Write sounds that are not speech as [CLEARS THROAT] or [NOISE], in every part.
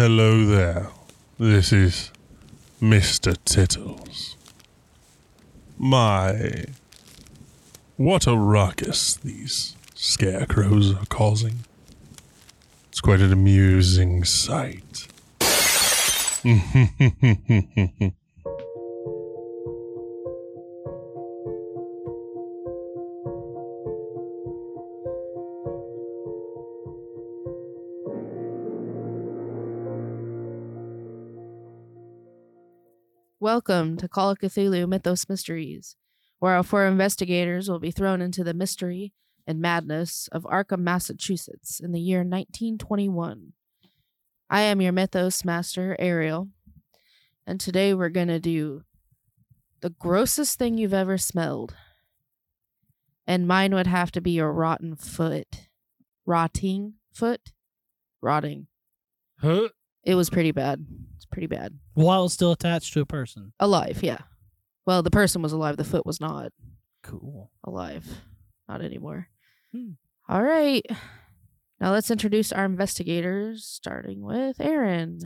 Hello there. This is Mr. Tittles. My. What a ruckus these scarecrows are causing. It's quite an amusing sight. [LAUGHS] Welcome to Call of Cthulhu Mythos Mysteries, where our four investigators will be thrown into the mystery and madness of Arkham, Massachusetts in the year 1921. I am your Mythos Master, Ariel, and today we're going to do the grossest thing you've ever smelled. And mine would have to be a rotten foot. Rotting foot? Rotting. Huh? It was pretty bad. It's pretty bad. While still attached to a person. Alive, yeah. Well, the person was alive. The foot was not Cool. alive. Not anymore. Hmm. All right. Now let's introduce our investigators, starting with Aaron.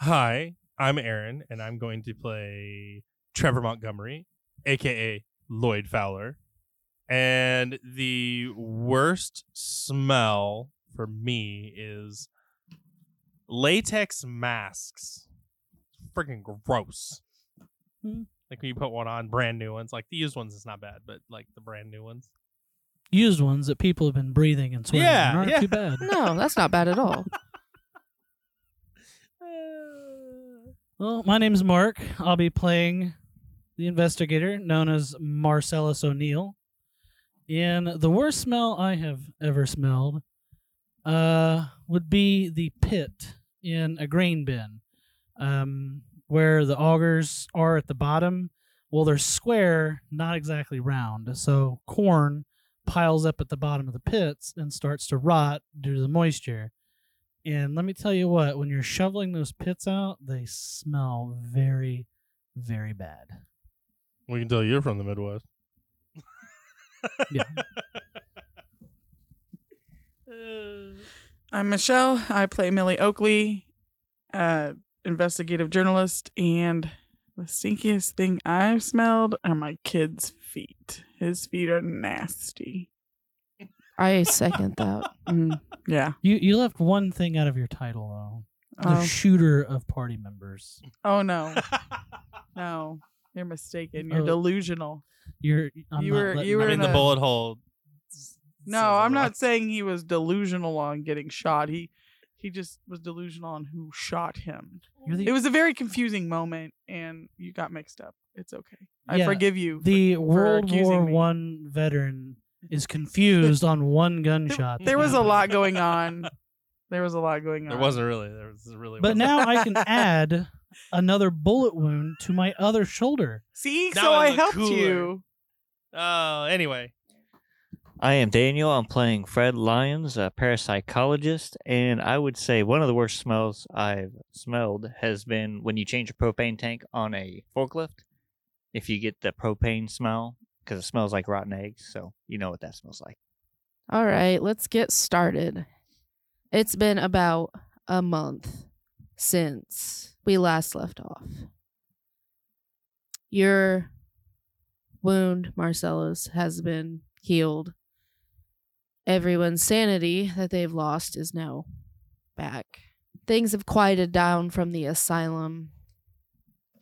Hi, I'm Aaron, and I'm going to play Trevor Montgomery, aka Lloyd Fowler. And the worst smell for me is latex masks. Freaking gross. Hmm. Like when you put one on, brand new ones. Like the used ones is not bad, but like the brand new ones. Used ones that people have been breathing and sweating Yeah, aren't yeah. too bad. [LAUGHS] No, that's not bad at all. [LAUGHS] Well, my name's Mark. I'll be playing the investigator known as Marcellus O'Neill. And the worst smell I have ever smelled uh, would be the pit in a grain bin, um, where the augers are at the bottom. Well, they're square, not exactly round. So corn piles up at the bottom of the pits and starts to rot due to the moisture. And let me tell you what, when you're shoveling those pits out, they smell very, very bad. We can tell you're from the Midwest. [LAUGHS] Yeah. I'm Michelle. I play Millie Oakley, uh, investigative journalist, and the stinkiest thing I've smelled are my kid's feet. His feet are nasty. I second that. [LAUGHS] Mm, yeah. You you left one thing out of your title though. The Oh, shooter of party members. oh no, [LAUGHS] no, you're mistaken. You're Oh. delusional. You're I'm You were- you were that in the a- bullet hole. No, I'm not saying he was delusional on getting shot. He he just was delusional on who shot him. The, It was a very confusing moment, and you got mixed up. It's okay. I Yeah, forgive you. the for World accusing War me. One veteran is confused on one gunshot. There that was a lot going on. There was a lot going on. There wasn't really. There was really. But wasn't. now I can [LAUGHS] add another bullet wound to my other shoulder. See, Now so I I helped cooler. you. Oh, anyway. I am Daniel. I'm playing Fred Lyons, a parapsychologist, and I would say one of the worst smells I've smelled has been when you change a propane tank on a forklift. If you get the propane smell, because it smells like rotten eggs, so you know what that smells like. All right, let's get started. It's been about a month since we last left off. Your wound, Marcellus, has been healed. Everyone's sanity that they've lost is now back. Things have quieted down from the asylum.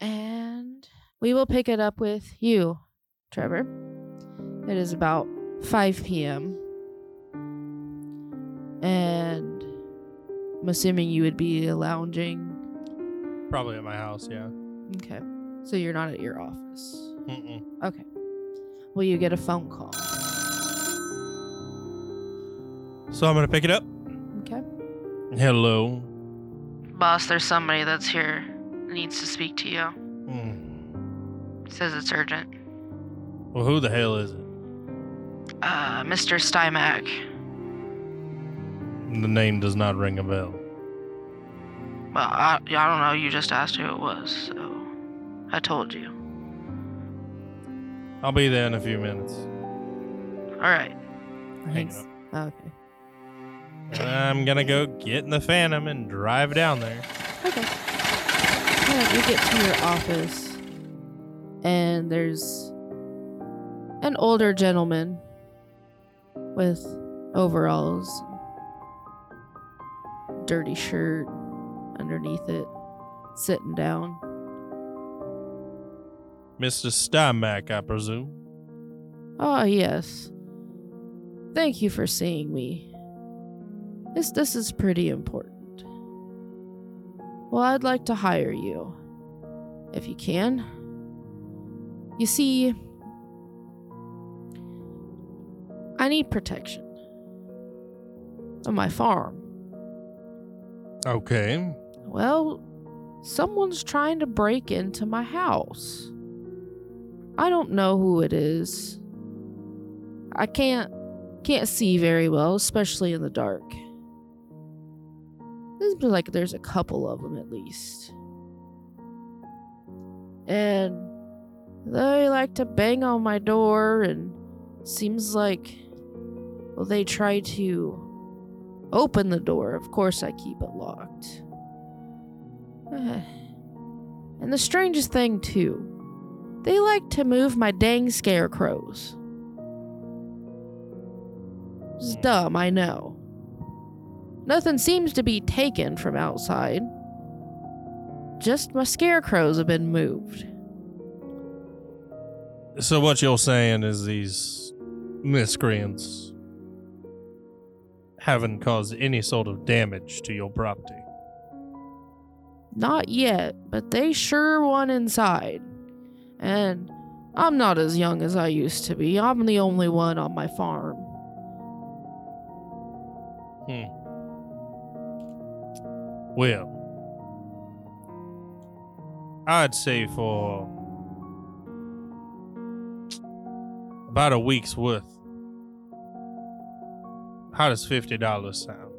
And we will pick it up with you, Trevor. It is about 5 p.m. And I'm assuming you would be lounging. Probably at my house. Yeah. Okay. So you're not at your office. Mm-mm. Okay. Will you get a phone call? So I'm gonna pick it up. Okay. Hello. Boss, there's somebody that's here that needs to speak to you. Hmm. Says it's urgent. Well, who the hell is it? Uh, Mr. Stymack. The name does not ring a bell. Well, I, I don't know. You just asked who it was, so I told you. I'll be there in a few minutes. All right. Thanks. Okay. I'm gonna go get in the Phantom and drive down there. Okay. Alright, you get to your office, and there's an older gentleman with overalls, dirty shirt underneath it, sitting down. Mr. Steinmack, I presume. Ah, yes. Thank you for seeing me. This this is pretty important. Well, I'd like to hire you. If you can. You see, I need protection. On my farm. Okay. Well, someone's trying to break into my house. I don't know who it is. I can't can't see very well, especially in the dark. Seems like there's a couple of them at least. And they like to bang on my door and seems like well they try to open the door. Of course I keep it locked. [SIGHS] And the strangest thing, too, they like to move my dang scarecrows. It's dumb, I know. Nothing seems to be taken from outside. Just my scarecrows have been moved. So what you're saying is these miscreants haven't caused any sort of damage to your property. Not yet, but they sure won inside. And I'm not as young as I used to be. I'm the only one on my farm. Hmm. Well, I'd say for about a week's worth. How does fifty dollars sound?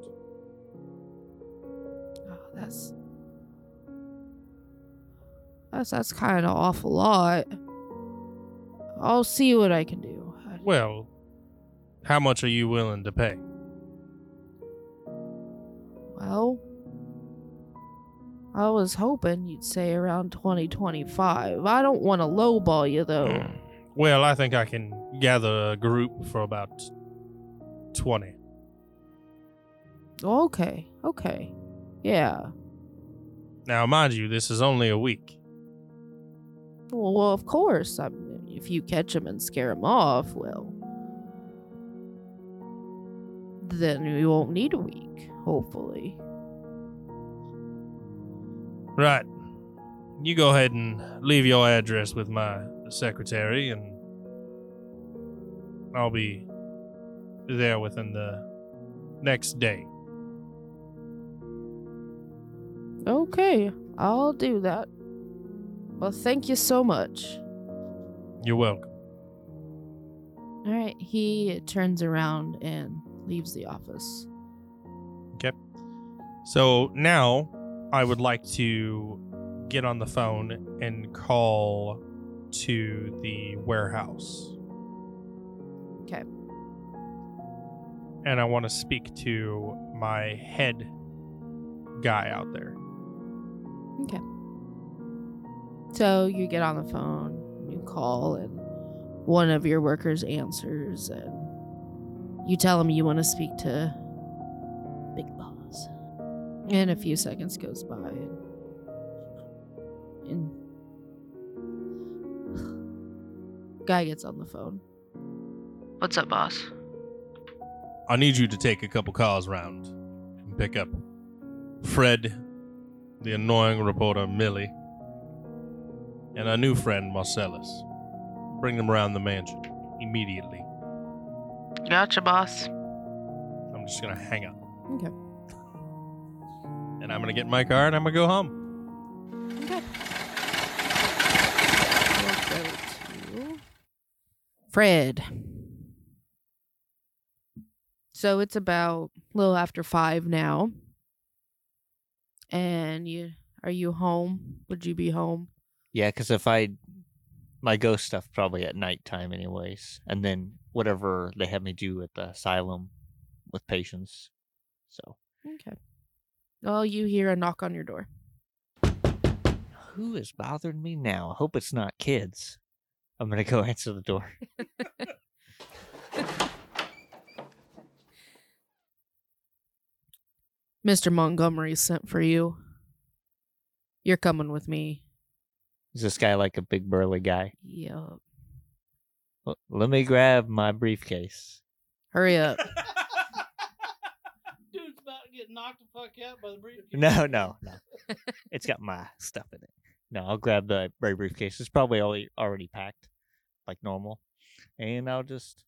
Oh, that's that's that's kind of awful lot. I'll see what I can do. Well, how much are you willing to pay? Well, I was hoping you'd say around 2025. I don't want to lowball you though. Hmm. Well, I think I can gather a group for about twenty. Okay, okay. Yeah. Now, mind you, this is only a week. Well, well of course. I mean, if you catch them and scare them off, well, then we won't need a week, hopefully. Right. You go ahead and leave your address with my secretary, and I'll be there within the next day. Okay, I'll do that. Well, thank you so much. You're welcome. All right, he turns around and leaves the office. Okay. So now I would like to get on the phone and call to the warehouse. Okay. And I want to speak to my head guy out there. Okay. So you get on the phone, you call, and one of your workers answers, and you tell him you want to speak to Big Boss. And a few seconds goes by, and, and guy gets on the phone. What's up, boss? I need you to take a couple calls round and pick up Fred, the annoying reporter Millie, and our new friend Marcellus. Bring them around the mansion immediately. Gotcha, boss. I'm just gonna hang up. Okay. And I'm gonna get in my car and I'm gonna go home. Okay. We'll go to Fred. So it's about a little after five now. And you are you home? Would you be home? Yeah, because if I, my ghost stuff probably at nighttime, anyways, and then whatever they have me do at the asylum with patients. So Okay. Well, you hear a knock on your door. Who is bothering me now? I hope it's not kids. I'm gonna go [LAUGHS] answer the door. [LAUGHS] Mr. Montgomery sent for you. You're coming with me. Is this guy like a big burly guy? Yup. L- let me grab my briefcase. Hurry up. [LAUGHS] Dude's about to get knocked the fuck out by the briefcase. No, no, no. it's got my stuff in it. No, I'll grab the bri- briefcase. It's probably already already packed, like normal, and I'll just,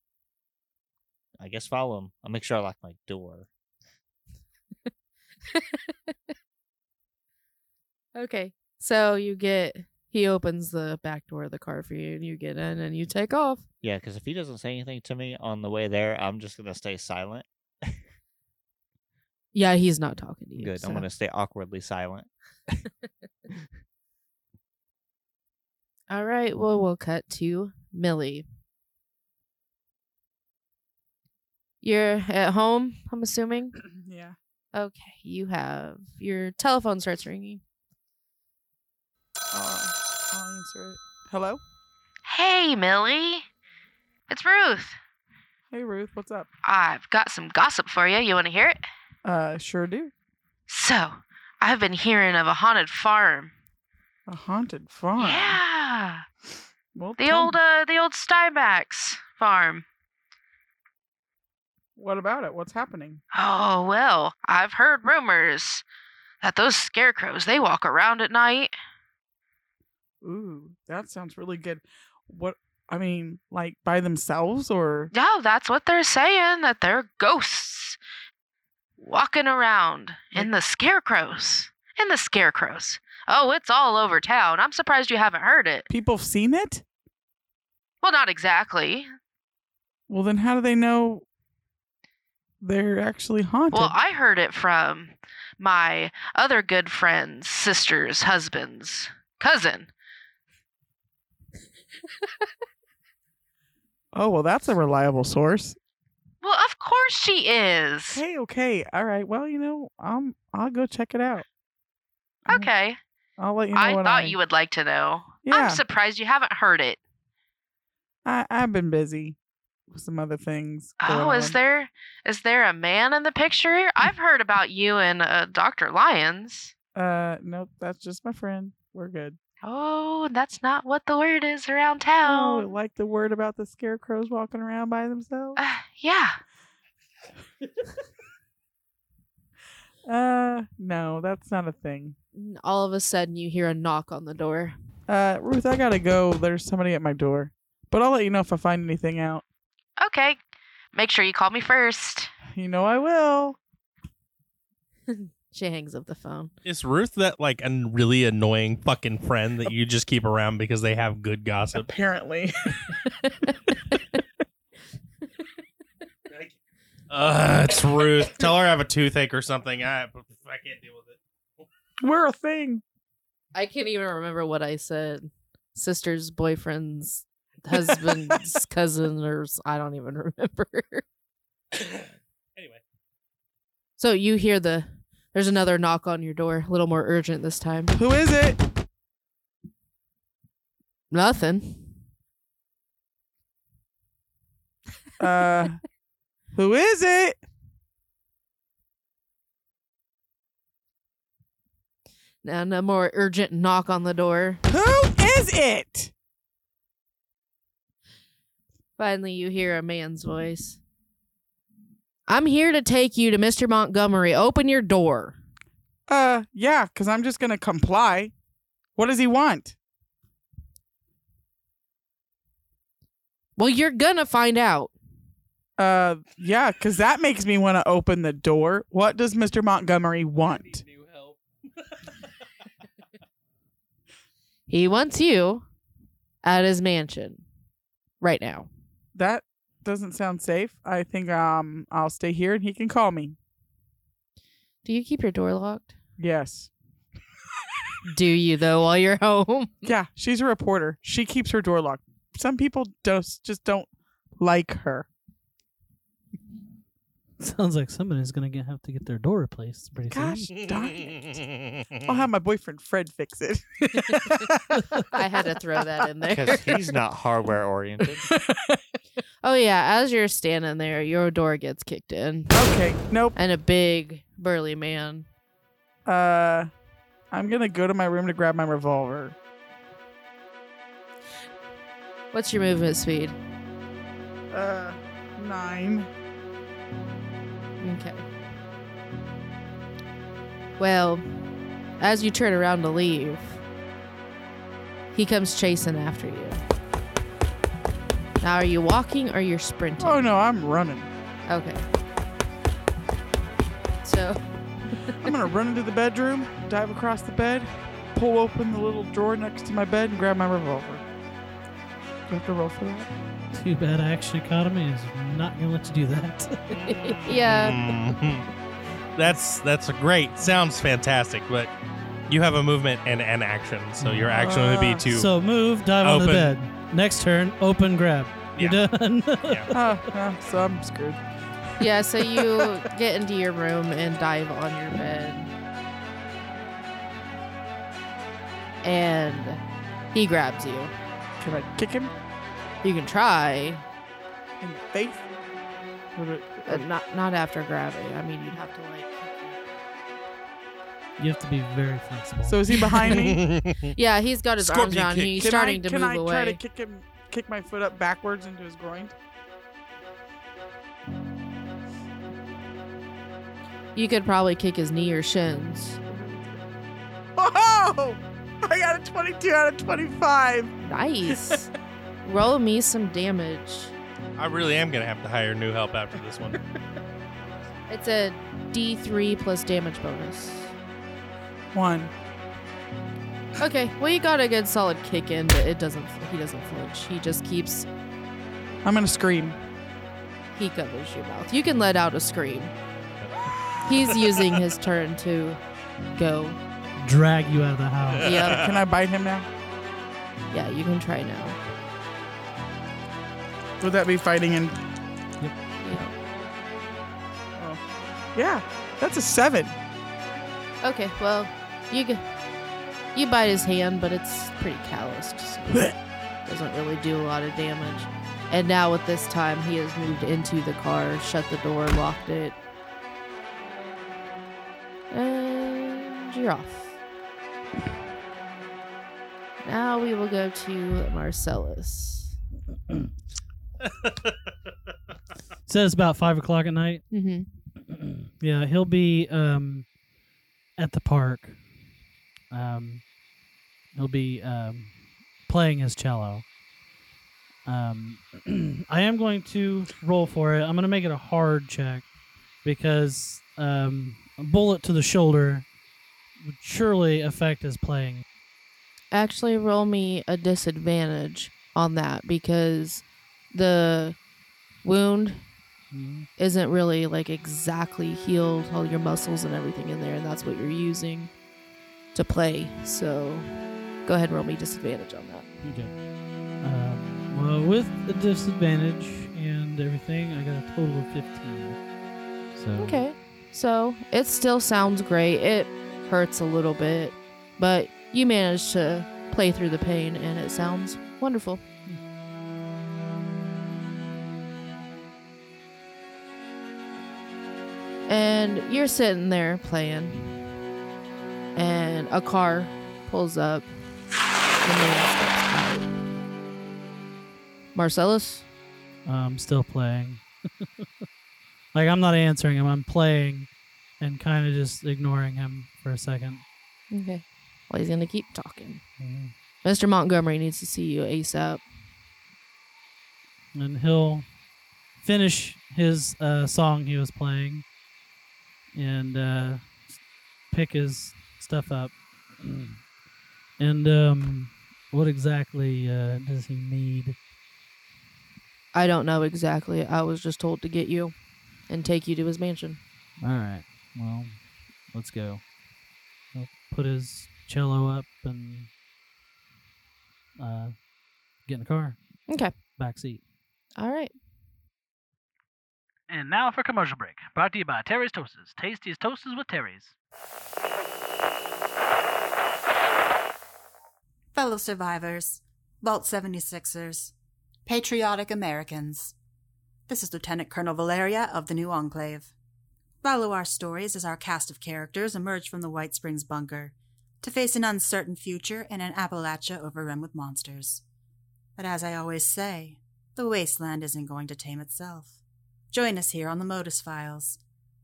I guess, follow him. I'll make sure I lock my door. Okay. So you get he opens the back door of the car for you and you get in and you take off. Yeah, because if he doesn't say anything to me on the way there, I'm just gonna stay silent. Yeah, he's not talking to you. Good. so- I'm gonna stay awkwardly silent. [LAUGHS] All right. Well, we'll cut to Millie. You're at home, I'm assuming. [CLEARS THROAT] yeah. Okay. You have your telephone starts ringing. Uh, I'll answer it. Hello? Hey, Millie. It's Ruth. Hey, Ruth. What's up? I've got some gossip for you. You want to hear it? Uh, sure do. So, I've been hearing of a haunted farm. A haunted farm. Yeah. Well, The old me. uh the old Steinbach's farm. What about it? What's happening? Oh, well, I've heard rumors that those scarecrows, they walk around at night. Ooh, that sounds really good. What? I mean, like by themselves or? No, that's what they're saying, that they're ghosts walking around in the scarecrows. In the scarecrows. Oh, it's all over town. I'm surprised you haven't heard it. People have seen it? Well, not exactly. Well, then how do they know they're actually haunted? Well, I heard it from my other good friend's sister's husband's cousin. oh, well, that's a reliable source. Well, of course she is. Hey, okay, all right. Well, you know, um, I'll go check it out. Okay. I'll let you know I thought I. you would like to know. Yeah. I'm surprised you haven't heard it. I I've been busy with some other things. Oh, is on. there is there a man in the picture? Here? I've heard about you and uh, Dr. Lyons. Uh, nope. That's just my friend. We're good. Oh, that's not what the word is around town. Oh, town. like the word about the scarecrows walking around by themselves. Uh, yeah. [LAUGHS] Uh, no, that's not a thing. All of a sudden, you hear a knock on the door. Uh, Ruth, I gotta go. There's somebody at my door, but I'll let you know if I find anything out. Okay. Make sure you call me first. You know I will. [LAUGHS] She hangs up the phone. Is Ruth that like a really annoying fucking friend that you just keep around because they have good gossip? Apparently. [LAUGHS] Uh, it's Ruth. Tell her I have a toothache or something. I I can't deal with it. We're a thing. I can't even remember what I said. Sister's boyfriend's husband's [LAUGHS] cousin, or s- I don't even remember. Anyway, So you hear the there's another knock on your door, a little more urgent this time. Who is it? Nothing. Uh, [LAUGHS] who is it? Now, a more urgent knock on the door. Who is it? Finally, you hear a man's voice. I'm here to take you to Mr. Montgomery. Open your door. Uh, yeah, because I'm just gonna comply. What does he want? Well, you're gonna find out. Uh, yeah, because that makes me want to open the door. What does Mr. Montgomery want? He wants you at his mansion right now. That doesn't sound safe. I think um I'll stay here and he can call me. Do you keep your door locked? Yes. Do you though while you're home? [LAUGHS] Yeah, she's a reporter. She keeps her door locked. Some people just just don't like her. [LAUGHS] Sounds like somebody's gonna get, have to get their door replaced pretty Gosh soon. darn it. I'll have my boyfriend Fred fix it. [LAUGHS] I had to throw that in there. Because he's not hardware oriented. [LAUGHS] oh yeah, as you're standing there, your door gets kicked in, okay, nope. and a big burly man. Uh, I'm gonna go to my room to grab my revolver. What's your movement speed? Uh, nine. Okay. Well, as you turn around to leave, he comes chasing after you. Now, are you walking or you're sprinting? Oh no, I'm running. Okay. So, [LAUGHS] I'm gonna run into the bedroom, dive across the bed, pull open the little drawer next to my bed, and grab my revolver. Do I have to roll for that? Too bad Action Economy is not gonna let you do that. [LAUGHS] yeah. Mhm. That's that's a great. Sounds fantastic, but you have a movement and an action, so your action would be Ah. to. so move, dive on the bed. Next turn, open, grab. You're done. [LAUGHS] Ah, ah, so I'm screwed. Yeah, so you get into your room and dive on your bed. And he grabs you. Can I kick him You can try, in the face? Would uh, but not not after gravity. I mean, you'd have to like. you have to be very flexible. So is he behind me? [LAUGHS] Yeah, he's got his arms Scorpion around kick. He's can starting I, to can move I away. try to kick him, kick my foot up backwards into his groin? You could probably kick his knee or shins. Whoa! I got a 22 out of 25. Nice. [LAUGHS] Roll me some damage. I really am gonna have to hire new help after this one. [LAUGHS] It's a D3 plus damage bonus. One. Okay, well you got a good solid kick in, but it doesn't. He doesn't flinch. He just keeps. I'm gonna scream. He covers your mouth. You can let out a scream. He's using his [LAUGHS] turn to go. Drag you out of the house. Yep. Can I bite him now? Yeah, you can try now. Would that be fighting in? Yeah. Yeah, that's a seven. Okay, well, you g- you bite his hand, but it's pretty calloused. So it [LAUGHS] doesn't really do a lot of damage. And now with this time, he has moved into the car, shut the door, locked it, and you're off. Now we will go to Marcellus. [CLEARS THROAT] Says about five o'clock at night. Mm-hmm. [CLEARS THROAT] yeah, he'll be um, at the park. Um, he'll be um, playing his cello. Um, [CLEARS THROAT] I am going to roll for it. I'm going to make it a hard check because um, a bullet to the shoulder would surely affect his playing. Actually, roll me a disadvantage on that because the wound isn't really like exactly healed. All your muscles and everything in there and that's what you're using to play. So go ahead and roll me disadvantage on that. Okay. Um, well, with the disadvantage and everything, I got a total of 15. So. Okay. So it still sounds great. It hurts a little bit but you managed to play through the pain and it sounds wonderful and you're sitting there playing and a car pulls up the man steps out. marcellus I'm still playing. [LAUGHS] like I'm not answering him. I'm playing and kind of just ignoring him for a second. okay well he's gonna keep talking Mhm. mr montgomery needs to see you asap And he'll finish his uh, song he was playing and uh, pick his stuff up. and um, what exactly uh, does he need? I don't know exactly. I was just told to get you and take you to his mansion. All right. Well, let's go. He'll put his cello up and uh, get in the car, Okay. back seat. All right. And now for commercial break. Brought to you by Terry's Toasters. Tastiest toasters with Terry's. Fellow survivors, Vault 76ers, patriotic Americans. This is Lieutenant Colonel Valeria of the New Enclave. Follow our stories as our cast of characters emerge from the White Springs bunker to face an uncertain future in an Appalachia overrun with monsters. But as I always say, the wasteland isn't going to tame itself. Join us here on the Modus Files.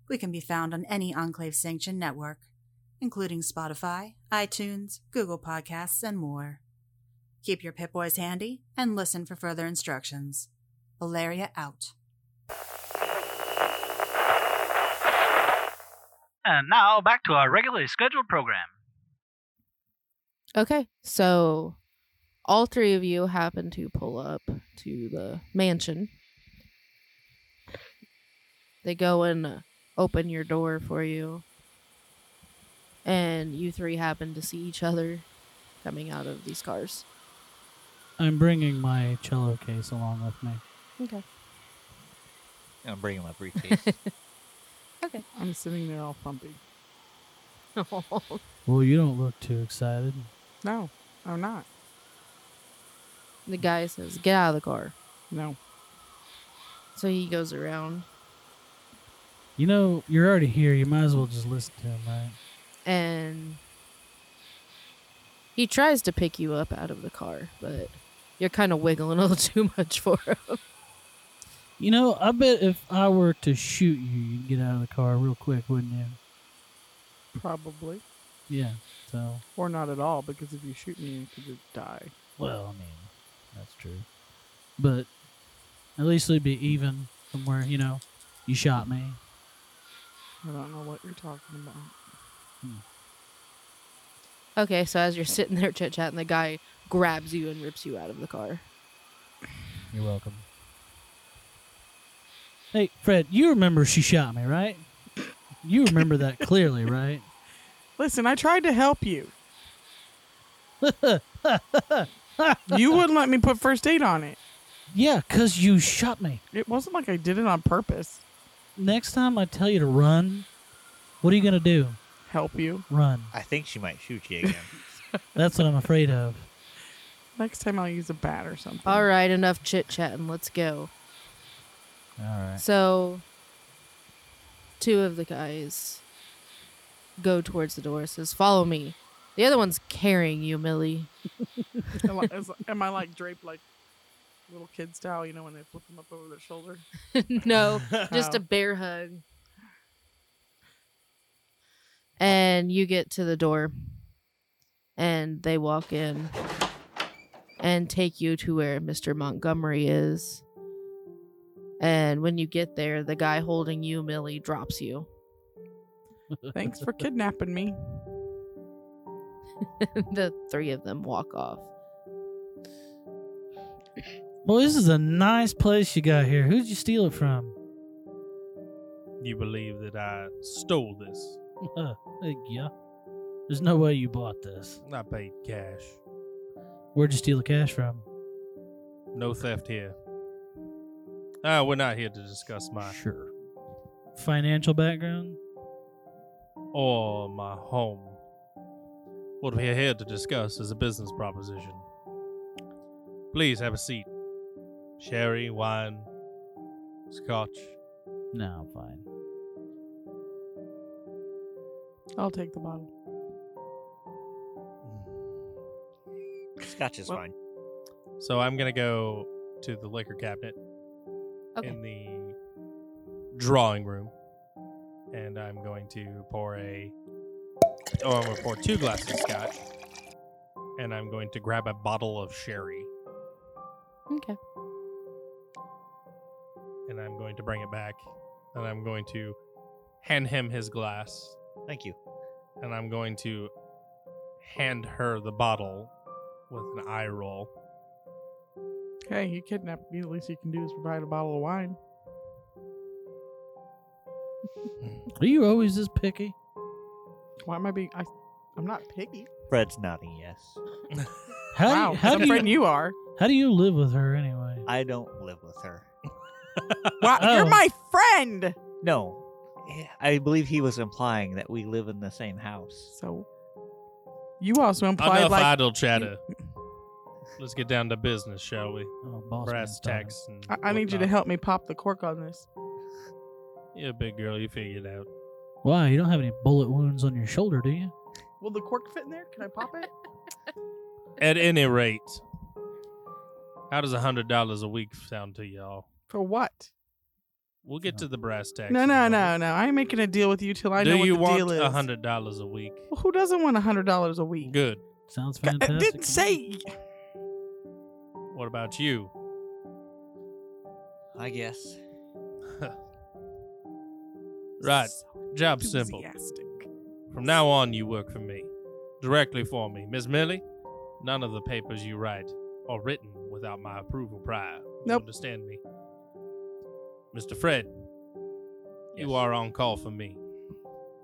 We can be found on any Enclave sanctioned network, including Spotify, iTunes, Google Podcasts, and more. Keep your Pip Boys handy and listen for further instructions. Valeria out. And now back to our regularly scheduled program. Okay, so all three of you happen to pull up to the mansion. They go and uh, open your door for you. And you three happen to see each other coming out of these cars. I'm bringing my cello case along with me. Okay. I'm bringing my briefcase. [LAUGHS] Okay. I'm sitting there all frumpy. [LAUGHS] Well, you don't look too excited. No, I'm not. the guy says, Get out of the car. No. So he goes around You know, you're already here. You might as well just listen to him, right? and he tries to pick you up out of the car, but you're kind of wiggling [LAUGHS] a little too much for him. You know, I bet if I were to shoot you, you'd get out of the car real quick, wouldn't you? Probably. Yeah. So, Or not at all, because if you shoot me, you could just die. well, I mean, that's true. But at least it'd be even from where, you know, you shot me. I don't know what you're talking about. Hmm. Okay, so as you're sitting there chit chatting, the guy grabs you and rips you out of the car. You're welcome. Hey, Fred, you remember she shot me, right? You remember that [LAUGHS] clearly, right? Listen, I tried to help you. [LAUGHS] you wouldn't let me put first aid on it. Yeah, 'cause you shot me. It wasn't like I did it on purpose. Next time I tell you to run, what are you going to do? Help you. Run. I think she might shoot you again. [LAUGHS] That's what I'm afraid of. Next time I'll use a bat or something. All right, enough chit chatting. Let's go. All right. So, two of the guys go towards the door. Says, "Follow me." The other one's carrying you, Millie. [LAUGHS] am, I, is- am I like draped like little kid style, you know, when they flip them up over their shoulder? [LAUGHS] no, just a Oh. bear hug. [LAUGHS] Oh. And you get to the door, and they walk in and take you to where Mr. Montgomery is. And when you get there, the guy holding you, Millie, drops you. Thanks for [LAUGHS] kidnapping me. the three of them walk off. Well, this is a nice place you got here. Who'd you steal it from? You believe that I stole this? [LAUGHS] Yeah. There's no way you bought this. I paid cash. Where'd you steal the cash from? No theft here. Ah, we're not here to discuss my Sure. Financial background? or my home. What we're here to discuss is a business proposition. Please have a seat. Sherry, wine, scotch. No, I'm fine. I'll take the bottle. Mm. Scotch is Well- fine. So I'm gonna go to the liquor cabinet Okay. in the drawing room, and I'm going to pour a. Oh, I'm gonna pour two glasses of scotch, and I'm going to grab a bottle of sherry, Okay. And I'm going to bring it back, and I'm going to hand him his glass, Thank you. and I'm going to hand her the bottle with an eye roll. Hey, you kidnapped me. The least you can do is provide a bottle of wine. [LAUGHS] Are you always this picky? Why am I being? I, I'm not picky. Fred's nodding yes. How wow, do you, how I'm do you, you are. how do you live with her anyway? I don't live with her. Wow, [LAUGHS] you're Oh. my friend. No, I believe he was implying that we live in the same house. So you also implied Enough like idle chatter. Let's get down to business, shall we? Oh, boss Brass tacks. And I, I need you to help me pop the cork on this. You're a big girl. You figure it out. Why? You don't have any bullet wounds on your shoulder, do you? Will the cork fit in there? Can I pop it? At any rate, how does a hundred dollars a week sound to y'all? For what? We'll get to the brass tacks. No, in a no, no, moment. no. I ain't making a deal with you till I Do know what you the want deal is. a hundred dollars a week? Well, who doesn't want a hundred dollars a week? Good. Sounds I uh, fantastic. didn't say. What about you? I guess. [LAUGHS] Right. So Job simple. enthusiastic. From now on, you work for me, directly for me, Miss Millie. None of the papers you write are written without my approval prior. You Nope. understand me, Mr. Fred? You are on call for me.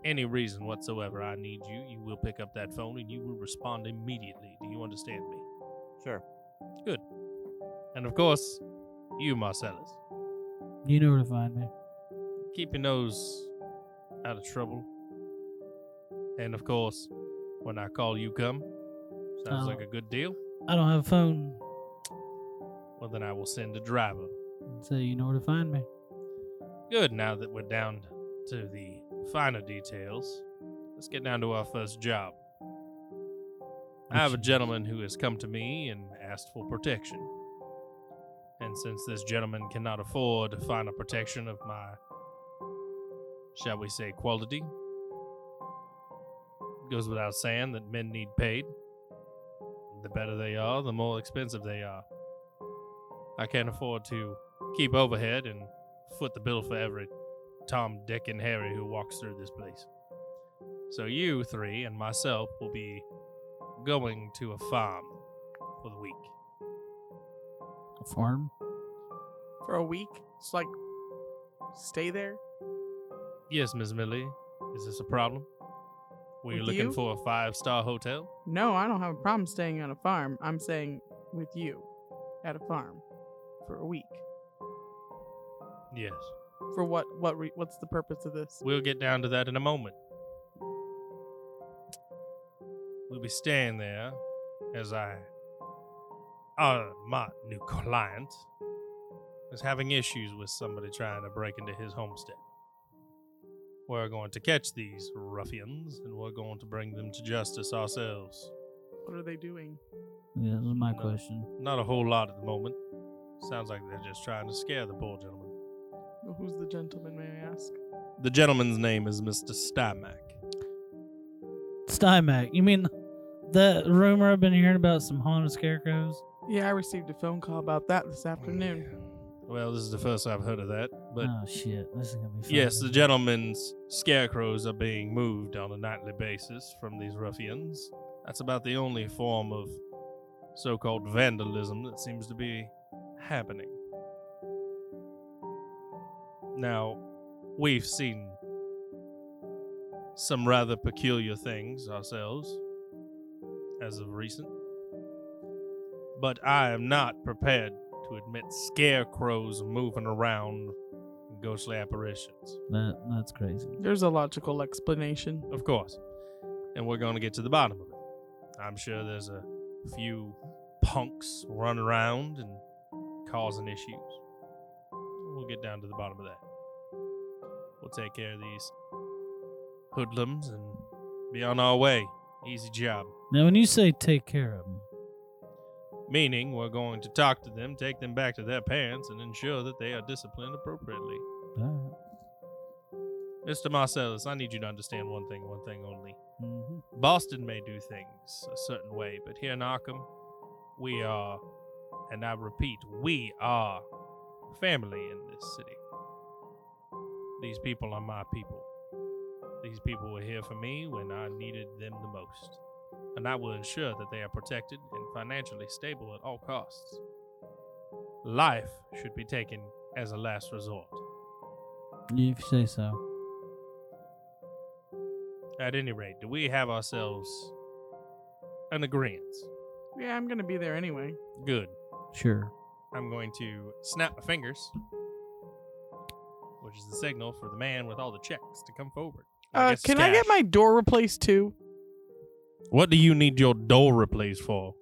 Any reason whatsoever I need you, you will pick up that phone and you will respond immediately. Do you understand me? Sure. Good. And of course, you, Marcellus. You know where to find me. keep your nose out of trouble. And of course, when I call you come, sounds Oh. like a good deal. I don't have a phone, Well, then I will send a driver. so you know where to find me. Good. Now that we're down to the finer details, let's get down to our first job. I have a gentleman who has come to me and asked for protection. And since this gentleman cannot afford final protection of my, shall we say, quality, goes without saying that men need paid. The better they are, the more expensive they are. I can't afford to keep overhead and foot the bill for every Tom, Dick, and Harry who walks through this place. So you three and myself will be going to a farm for the week. A farm? For a week? It's like stay there. Yes, Miss Millie. Is this a problem? Were you With looking you? for a five star hotel? No, I don't have a problem staying on a farm. I'm saying with you at a farm for a week. Yes. For what? What? Re- what's the purpose of this? We'll get down to that in a moment. We'll be staying there as I. Uh, my new client is having issues with somebody trying to break into his homestead. We're going to catch these ruffians and we're going to bring them to justice ourselves. What are they doing? Yeah, that was my No. question. Not a whole lot at the moment. Sounds like they're just trying to scare the poor gentleman. Well, Who's the gentleman? May I ask? The gentleman's name is Mr. Stymack. Stymac, you mean the rumor I've been hearing about some haunted scarecrows? Yeah, I received a phone call about that this oh, afternoon. Well, this is the first I've heard of that, but oh shit, this is gonna be fun. Yes, the gentleman's scarecrows are being moved on a nightly basis from these ruffians. That's about the only form of so called vandalism that seems to be happening. Now, we've seen some rather peculiar things ourselves as of recent, but I am not prepared to admit scarecrows moving around in ghostly apparitions. That that's crazy. There's a logical explanation. Of course. And we're going to get to the bottom of it. I'm sure there's a few punks running around and causing issues. We'll get down to the bottom of that. We'll take care of these hoodlums and be on our way. Easy job. Now, when you say take care of them, Meaning, we're going to talk to them, take them back to their parents, and ensure that they are disciplined appropriately. Mr. Marcellus, I need you to understand one thing, one thing only. mm-hmm. Boston may do things a certain way, but here in Arkham, we are, and I repeat, we are family in this city. These people are my people. These people were here for me when I needed them the most. And I will ensure that they are protected and financially stable at all costs. Life should be taken as a last resort. if you say so. At any rate, do we have ourselves an agreement? Yeah, I'm gonna be there anyway. Good. Sure. I'm going to snap my fingers which is the signal for the man with all the checks to come forward. I Uh, guess can I get cash. my door replaced too? What do you need your door replaced for?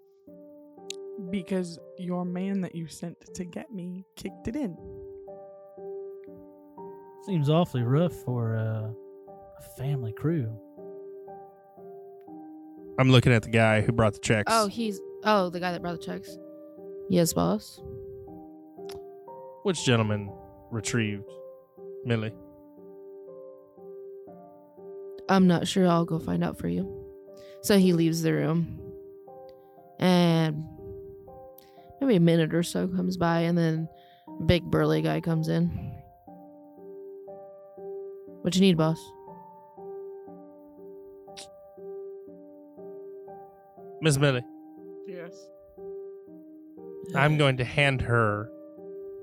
Because your man that you sent to get me kicked it in. Seems awfully rough for uh, a family crew. I'm looking at the guy who brought the checks. Oh, he's oh the guy that brought the checks. Yes, boss. Which gentleman retrieved Millie? I'm not sure. I'll go find out for you. So he leaves the room, and maybe a minute or so comes by, and then big burly guy comes in. What you need, boss? Miss Millie, Yes. I'm going to hand her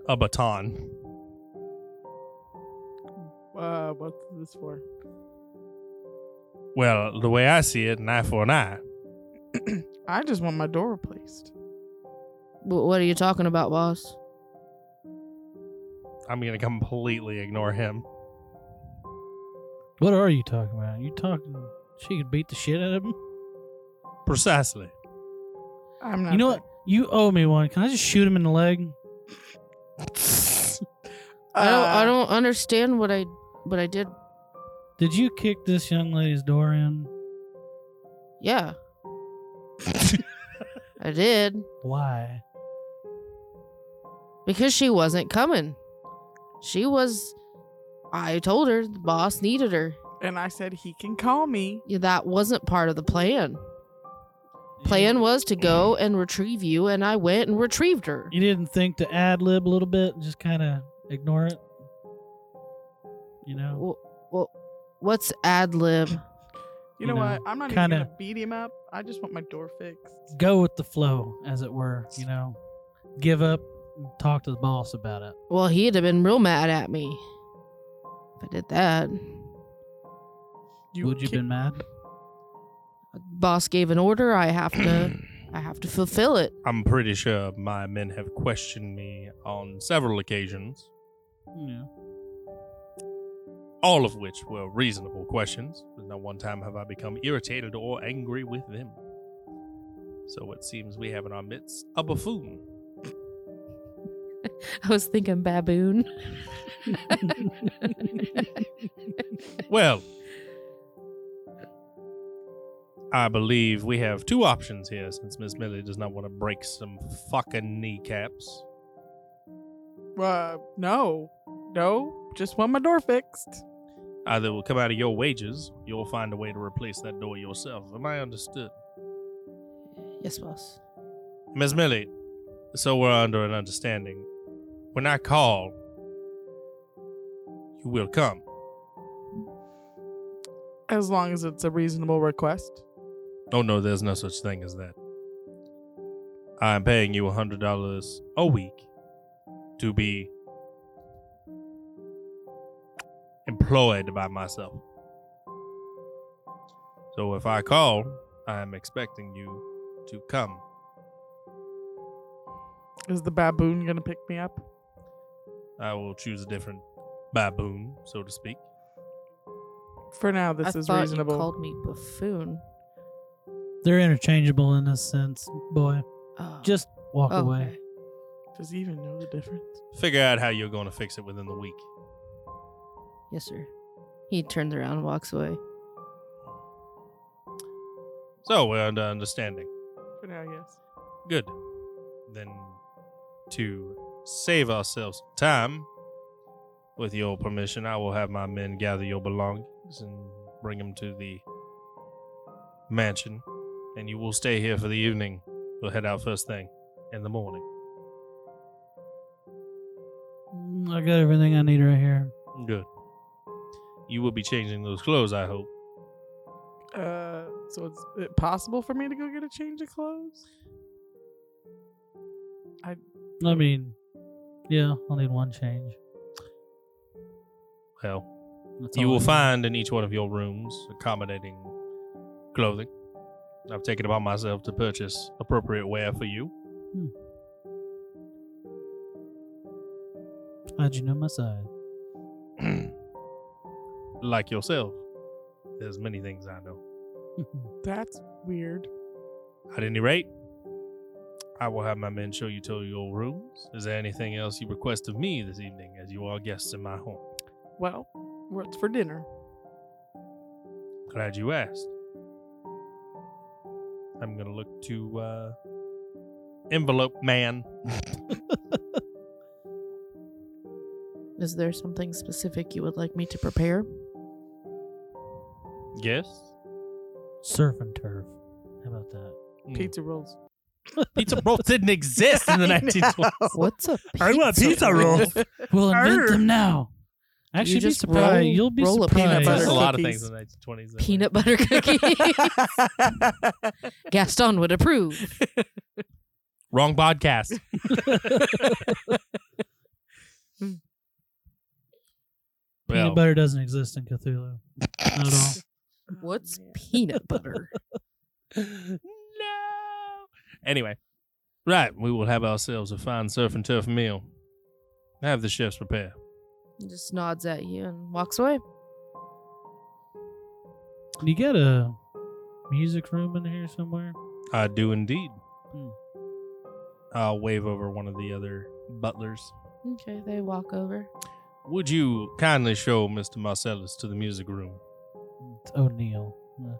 a baton. Uh, what's this for? Well, the way I see it, an eye for an eye. [CLEARS THROAT] I just want my door replaced. Wh- What are you talking about, boss? I'm going to completely ignore him. What are you talking about? You talking? She could beat the shit out of him. Precisely. I'm not. You know that- what? You owe me one. Can I just shoot him in the leg? [LAUGHS] I don't. I Uh, don't understand what I what I did. Did you kick this young lady's door in? Yeah, [LAUGHS] I did Why? because she wasn't coming. She was. I told her the boss needed her. And I said he can call me. Yeah, That wasn't part of the plan. Plan was to go and retrieve you, and I went and retrieved her. You didn't think to ad lib a little bit and just kind of ignore it? You know? Well, well what's ad lib? [CLEARS THROAT] You, You know, know, what? I'm not kinda- even gonna beat him up. I just want my door fixed. Go with the flow, as it were, you know? Give up and talk to the boss about it. Well, he'd have been real mad at me if I did that. You Would you have been mad? Boss gave an order. I have to. [CLEARS THROAT] I have to fulfill it. I'm pretty sure my men have questioned me on several occasions, Yeah. All of which were reasonable questions. But not one time have I become irritated or angry with them. So it seems we have in our midst a buffoon. [LAUGHS] I was thinking baboon. [LAUGHS] Well, I believe we have two options here since Miss Millie does not want to break some fucking kneecaps. Uh, no, no. Just want my door fixed. Either it will come out of your wages, you'll find a way to replace that door yourself. Am I understood? yes, boss. Miss Millie, so we're under an understanding. When I call, you will come. As long as it's a reasonable request. Oh no, there's no such thing as that. I'm paying you a hundred dollars a week to be employed by myself. So if I call, I am expecting you to come. Is the baboon gonna pick me up? I will choose a different baboon, so to speak. For now, this I is thought reasonable. you called me buffoon. They're interchangeable in a sense, boy. Oh. Just walk Oh, away. Does he even know the difference? Figure out how you're going to fix it within the week. Yes, sir. He turns around and walks away. So we're under understanding. For now, yes. Good. Then, to save ourselves some time, with your permission, I will have my men gather your belongings and bring them to the mansion, and you will stay here for the evening. We'll head out first thing in the morning. I got everything I need right here. Good. You will be changing those clothes, I hope. Uh, so it's it possible for me to go get a change of clothes? I I mean, yeah, I'll need one change. Well, That's you will need. find in each one of your rooms accommodating clothing. I've taken it upon myself to purchase appropriate wear for you. How'd you know my size? Like yourself, there's many things I know. [LAUGHS] That's weird. At any rate, I will have my men show you to your rooms. Is there anything else you request of me this evening, as you are guests in my home? Well, what's for dinner? Glad you asked. I'm gonna look to uh, envelope man. [LAUGHS] Is there something specific you would like me to prepare? Yes. Surf and turf. How about that? Mm. Pizza rolls. [LAUGHS] Pizza rolls didn't exist in the [LAUGHS] I 1920s. know. What's a [LAUGHS] I want pizza rolls. We'll invent them now. Actually, be just surprised. roll- You'll be roll a surprised. peanut There's a lot of cookies. things in the 1920s. that peanut butter cookie? Gaston would approve. were- Wrong podcast. Peanut well, butter doesn't exist in Cthulhu. Not at all. What's peanut butter? [LAUGHS] no. Anyway, right, we will have ourselves a fine surf and turf meal. Have the chefs prepare. He just nods at you and walks away. You got a music room in here somewhere? I do indeed. Hmm. I'll wave over one of the other butlers. Okay, they walk over. Would you kindly show Mr. Marcellus to the music room? It's O'Neill. Uh,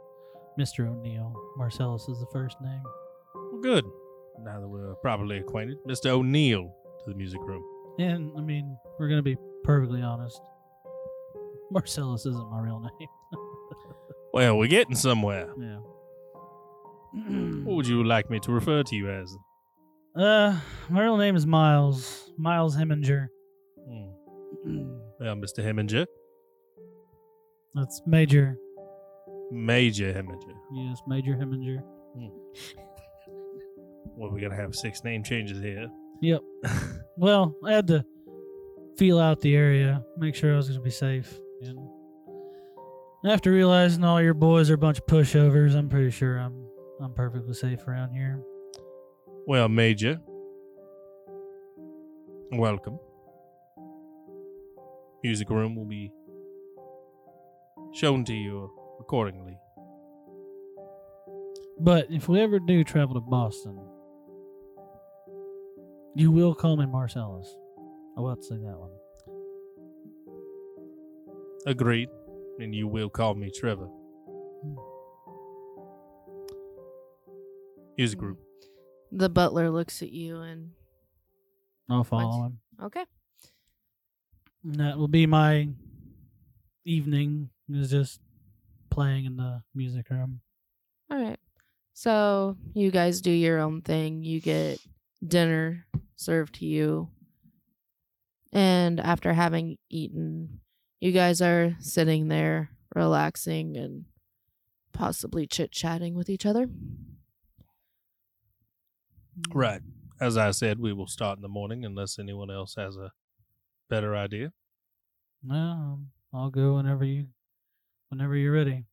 Mr. O'Neill. Marcellus is the first name. Well, good. Now that we're properly acquainted, Mr. O'Neill to the music room. And, I mean, we're going to be perfectly honest. Marcellus isn't my real [LAUGHS] name. Well, we're getting somewhere. Yeah. What [CLEARS THROAT] would you like me to refer to you as? Uh, my real name is Miles. Miles Heminger. Hmm. [CLEARS THROAT] Well, Mr. Heminger, That's Major. Major Heminger. Yes, Major Heminger. Hmm. [LAUGHS] Well, we're gonna have six name changes here. Yep. [LAUGHS] Well, I had to feel out the area, make sure I was going to be safe. And after realizing all your boys are a bunch of pushovers, I'm pretty sure I'm I'm perfectly safe around here. Well, Major, welcome. Music room will be shown to you accordingly. But if we ever do travel to Boston, you will call me Marcellus. I will say that one. Agreed. And you will call me Trevor. Here's a hmm. group. The butler looks at you and I'll follow him. okay. And that will be my evening. Is just playing in the music room. All right. So you guys do your own thing. You get dinner served to you. And after having eaten, you guys are sitting there relaxing and possibly chit chatting with each other. Right. As I said, we will start in the morning unless anyone else has a better idea. No, um, I'll go whenever you, whenever you're ready.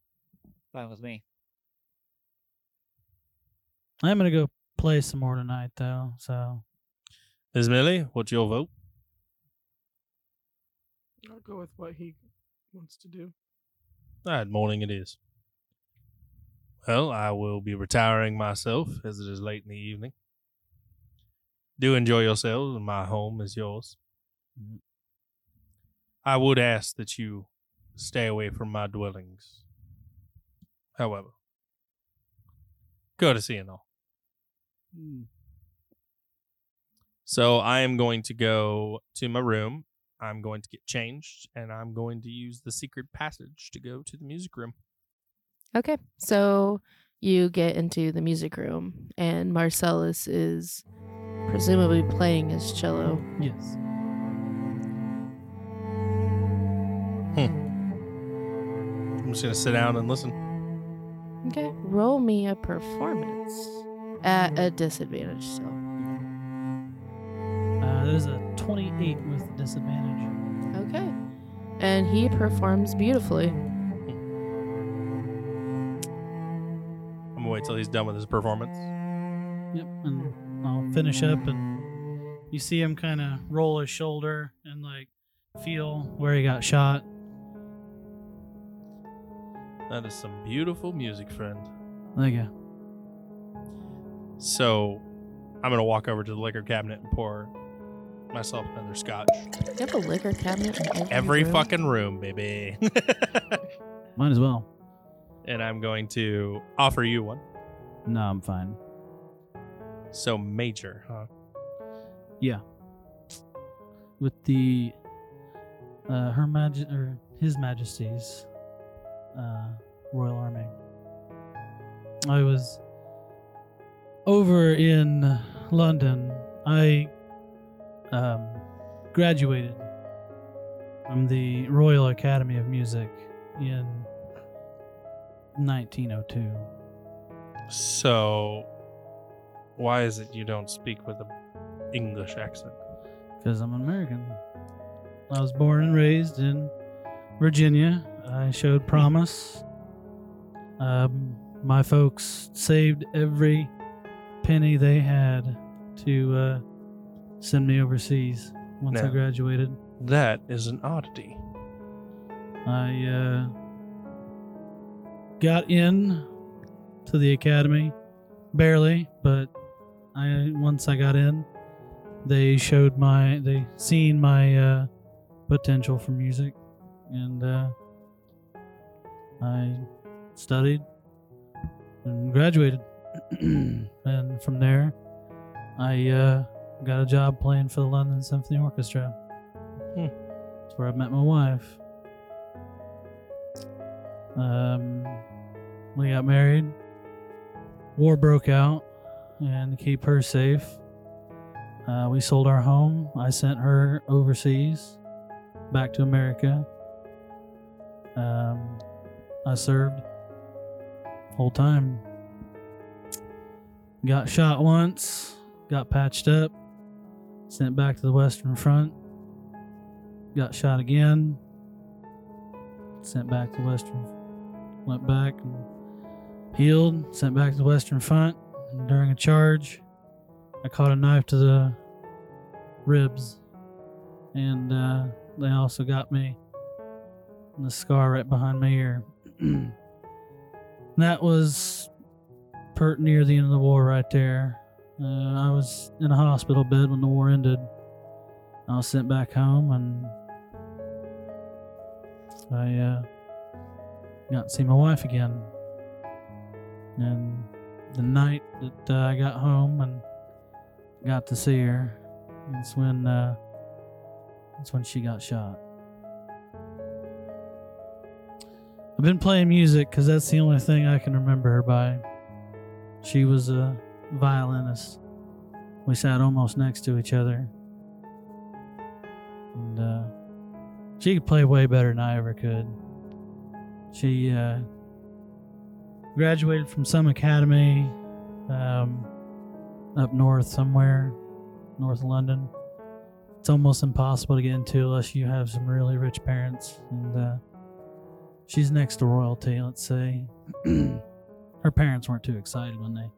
Fine with me. I'm gonna go play some more tonight, though. So Ms. Millie, what's your vote? I'll go with what he wants to do. All right, morning it is. Well, I will be retiring myself as it is late in the evening. Do enjoy yourselves, and my home is yours. I would ask that you stay away from my dwellings. However, courtesy and all. Hmm. So I am going to go to my room. I'm going to get changed, and I'm going to use the secret passage to go to the music room. Okay. So you get into the music room, and Marcellus is presumably playing his cello. yes, I'm just gonna sit down and listen. Okay. Roll me a performance at a disadvantage still. uh, there's a 28 with disadvantage. Okay. And he performs beautifully. I'm gonna wait till he's done with his performance. Yep, and I'll finish up, and you see him kind of roll his shoulder and like feel where he got shot, That is some beautiful music, friend. Thank you. So, I'm gonna walk over to the liquor cabinet and pour myself another scotch. You have a liquor cabinet in every, Every room? fucking room, baby. [LAUGHS] Might as well. and I'm going to offer you one. No, I'm fine. So major, huh? Yeah. With the uh, Her Maj or His Majesty's uh, Royal Army. I was over in London. I um, graduated from the Royal Academy of Music in 1902. So, why is it you don't speak with an English accent? because I'm American. I was born and raised in Virginia. I showed promise. Um, my folks saved every penny they had to uh, send me overseas once I graduated. That is an oddity. I uh, got in to the academy barely, but I once I got in, they showed my they seen my uh, potential for music, and uh, I studied and graduated, [CLEARS THROAT] and from there, I uh, got a job playing for the London Symphony Orchestra. Hmm. That's where I met my wife. Um, we got married. War broke out, and to keep her safe, uh, we sold our home. I sent her overseas, back to America. Um, I served whole time. Got shot once, got patched up, sent back to the Western Front. Got shot again, sent back to Western went back and healed, sent back to the Western Front. And during a charge, I caught a knife to the ribs, and uh, they also got me the scar right behind my ear. That was pert near the end of the war, right there. Uh, I was in a hospital bed when the war ended. I was sent back home, and I uh, got to see my wife again. And the night that uh, I got home and got to see her, that's when uh, that's when she got shot. I've been playing music because that's the only thing I can remember her by. She was a violinist. We sat almost next to each other, and uh, she could play way better than I ever could. She uh, graduated from some academy um, up north somewhere, north London. It's almost impossible to get into unless you have some really rich parents. And uh, she's next to royalty, let's say. [CLEARS THROAT] Her parents weren't too excited when they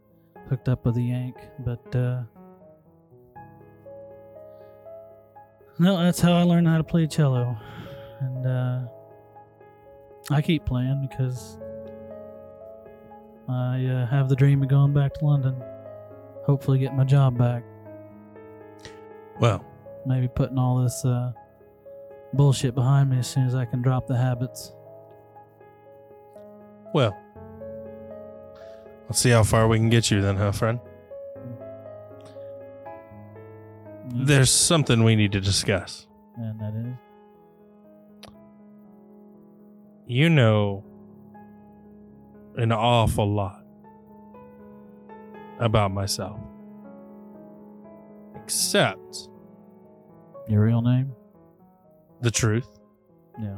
hooked up with the Yank, but uh, no, that's how I learned how to play cello. And uh, I keep playing because I uh, have the dream of going back to London. Hopefully, getting my job back. Well, Maybe putting all this uh, bullshit behind me as soon as I can drop the habits. Well. Let's see how far we can get you then, huh, friend? Mm, There's something we need to discuss. And that is. You know an awful lot about myself. Except Your real name? the truth. Yeah.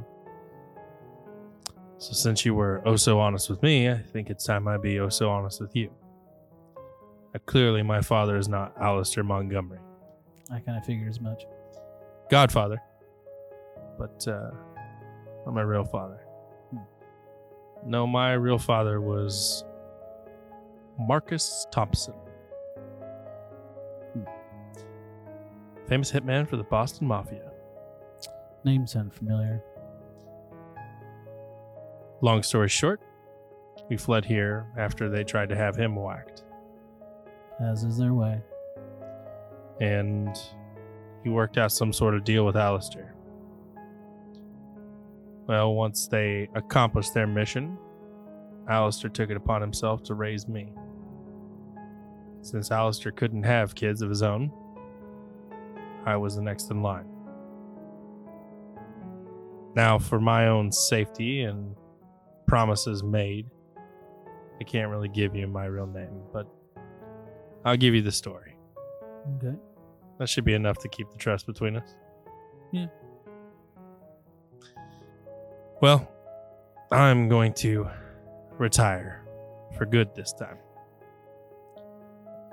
So since you were oh so honest with me, I think it's time I be oh so honest with you. Uh, clearly, my father is not Alistair Montgomery, I kind of figured as much. Godfather, but uh, not my real father. Hmm. No, my real father was Marcus Thompson, Hmm. famous hitman for the Boston Mafia. Name sound familiar. Long story short, we fled here after they tried to have him whacked. As is their way. and he worked out some sort of deal with Alistair. Well, once they accomplished their mission, Alistair took it upon himself to raise me. Since Alistair couldn't have kids of his own, I was the next in line. Now, for my own safety and promises made, I can't really give you my real name, but I'll give you the story. Okay. That should be enough to keep the trust between us. Yeah. Well, I'm going to retire for good this time.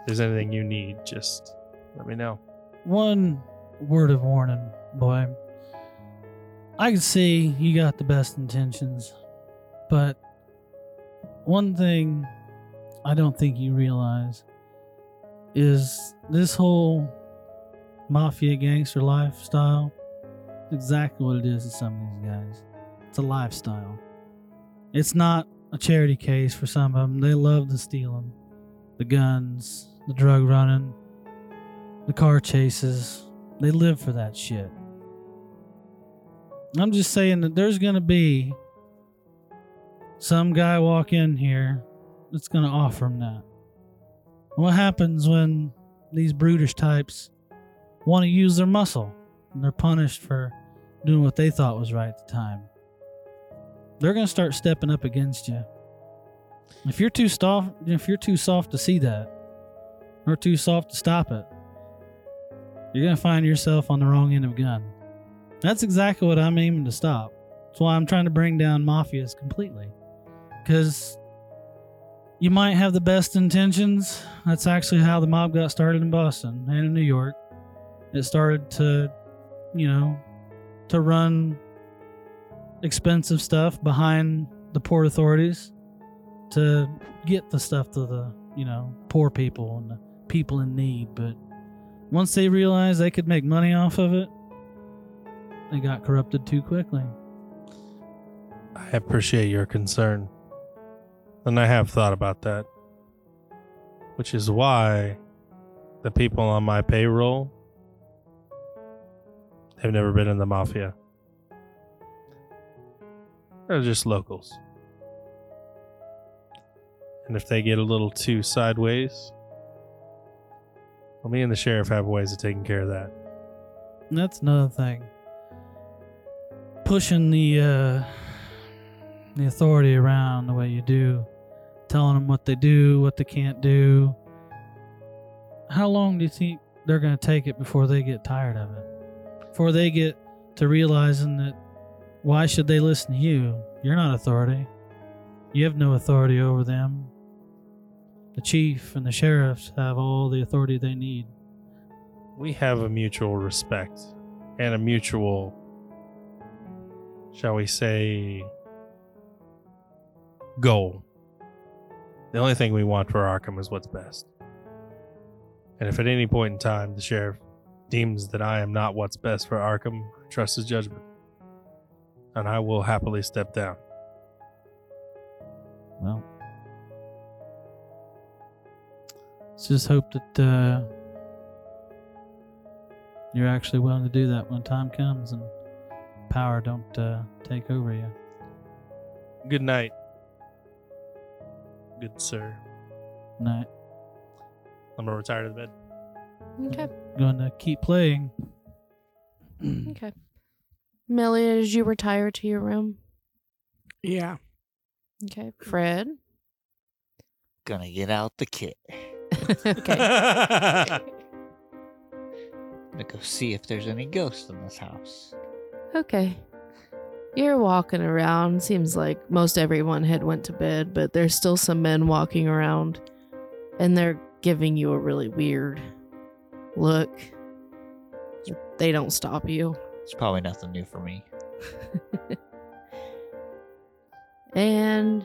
If there's anything you need, just let me know. One word of warning, boy. I can see you got the best intentions, but one thing I don't think you realize is this whole mafia gangster lifestyle exactly what it is to some of these guys. It's a lifestyle. It's not a charity case for some of them. They love the stealing, the guns, the drug running, the car chases. They live for that shit. I'm just saying that there's gonna be some guy walk in here that's gonna offer him that. What happens when these brutish types want to use their muscle and they're punished for doing what they thought was right at the time? They're gonna start stepping up against you. If you're too soft, if you're too soft to see that, or too soft to stop it, you're gonna find yourself on the wrong end of a gun. That's exactly what I'm aiming to stop. That's why I'm trying to bring down mafias completely. Because you might have the best intentions. That's actually how the mob got started in Boston and in New York. It started to, you know, to run expensive stuff behind the port authorities to get the stuff to the, you know, poor people and the people in need. But once they realized they could make money off of it, they got corrupted too quickly. I appreciate your concern. And I have thought about that. Which is why the people on my payroll have never been in the mafia. They're just locals. And if they get a little too sideways, well, me and the sheriff have ways of taking care of that. That's another thing. Pushing the uh, the authority around the way you do, telling them what they do, what they can't do. How long do you think they're going to take it before they get tired of it? Before they get to realizing that why should they listen to you? You're not authority. You have no authority over them. The chief and the sheriffs have all the authority they need. we have a mutual respect and a mutual, shall we say, goal. The only thing we want for Arkham is what's best. And if at any point in time the sheriff deems that I am not what's best for Arkham, I trust his judgment. And I will happily step down. Well, let's just hope that uh, you're actually willing to do that when time comes and power don't uh, take over you. Good night. Good sir. Night. I'm gonna retire to the bed. Okay. Going to keep playing. [CLEARS THROAT] Okay. Millie, as you retire to your room. Yeah. Okay. Fred. Gonna get out the kit. okay. [LAUGHS] [LAUGHS] Gonna go see if there's any ghosts in this house. Okay. You're walking around. Seems like most everyone had went to bed, but there's still some men walking around and they're giving you a really weird look. They don't stop you. It's probably nothing new for me. [LAUGHS] and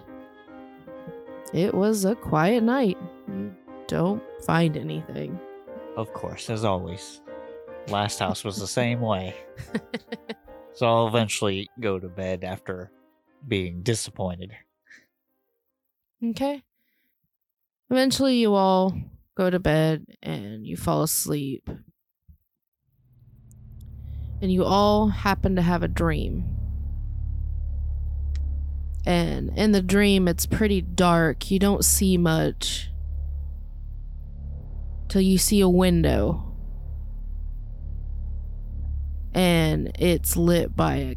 it was a quiet night. You don't find anything. Of course, as always. Last house was the same way. [LAUGHS] So I'll eventually go to bed after being disappointed. Okay. Eventually, you all go to bed and you fall asleep. And you all happen to have a dream. And in the dream, it's pretty dark. You don't see much. Till you see a window. And it's lit by a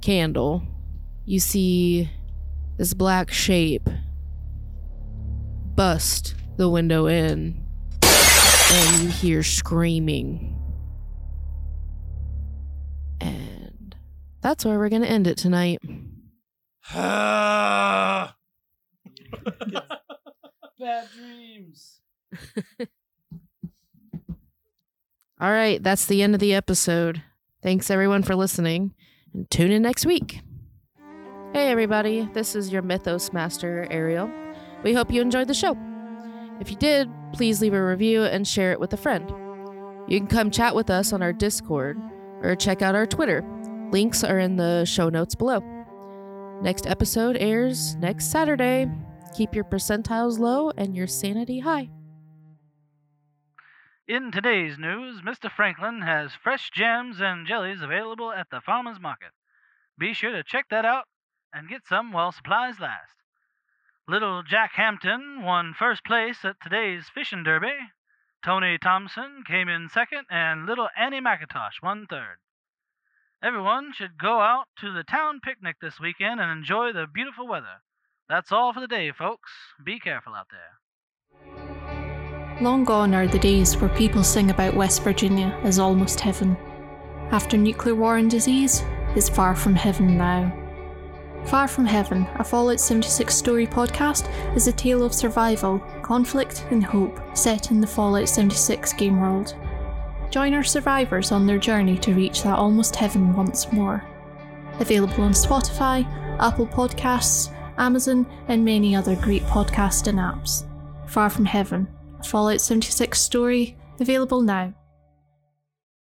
candle. You see this black shape bust the window in and you hear screaming. And that's where we're going to end it tonight. [LAUGHS] Bad dreams. [LAUGHS] All right, that's the end of the episode. Thanks everyone for listening and tune in next week. Hey everybody, this is your Mythos Master Ariel. We hope you enjoyed the show. If you did, please leave a review and share it with a friend. You can come chat with us on our Discord or check out our Twitter. Links are in the show notes below. Next episode airs next Saturday. Keep your percentiles low and your sanity high. In today's news, Mr. Franklin has fresh jams and jellies available at the farmer's market. Be sure to check that out and get some while supplies last. Little Jack Hampton won first place at today's fishing derby. Tony Thompson came in second, and little Annie McIntosh won third. Everyone should go out to the town picnic this weekend and enjoy the beautiful weather. That's all for the day, folks. Be careful out there. Long gone are the days where people sing about West Virginia as almost heaven. After nuclear war and disease, it's far from heaven now. Far from Heaven, a Fallout 76 story podcast, is a tale of survival, conflict, and hope set in the Fallout 76 game world. Join our survivors on their journey to reach that almost heaven once more. Available on Spotify, Apple Podcasts, Amazon, and many other great podcasting apps. Far from Heaven, Fallout 76 story, available now.